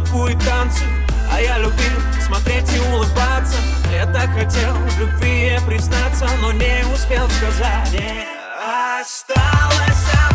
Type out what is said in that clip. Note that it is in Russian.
музыку и танцы А я любил смотреть и улыбаться. Я так хотел в любви признаться, но не успел сказать. Не Осталось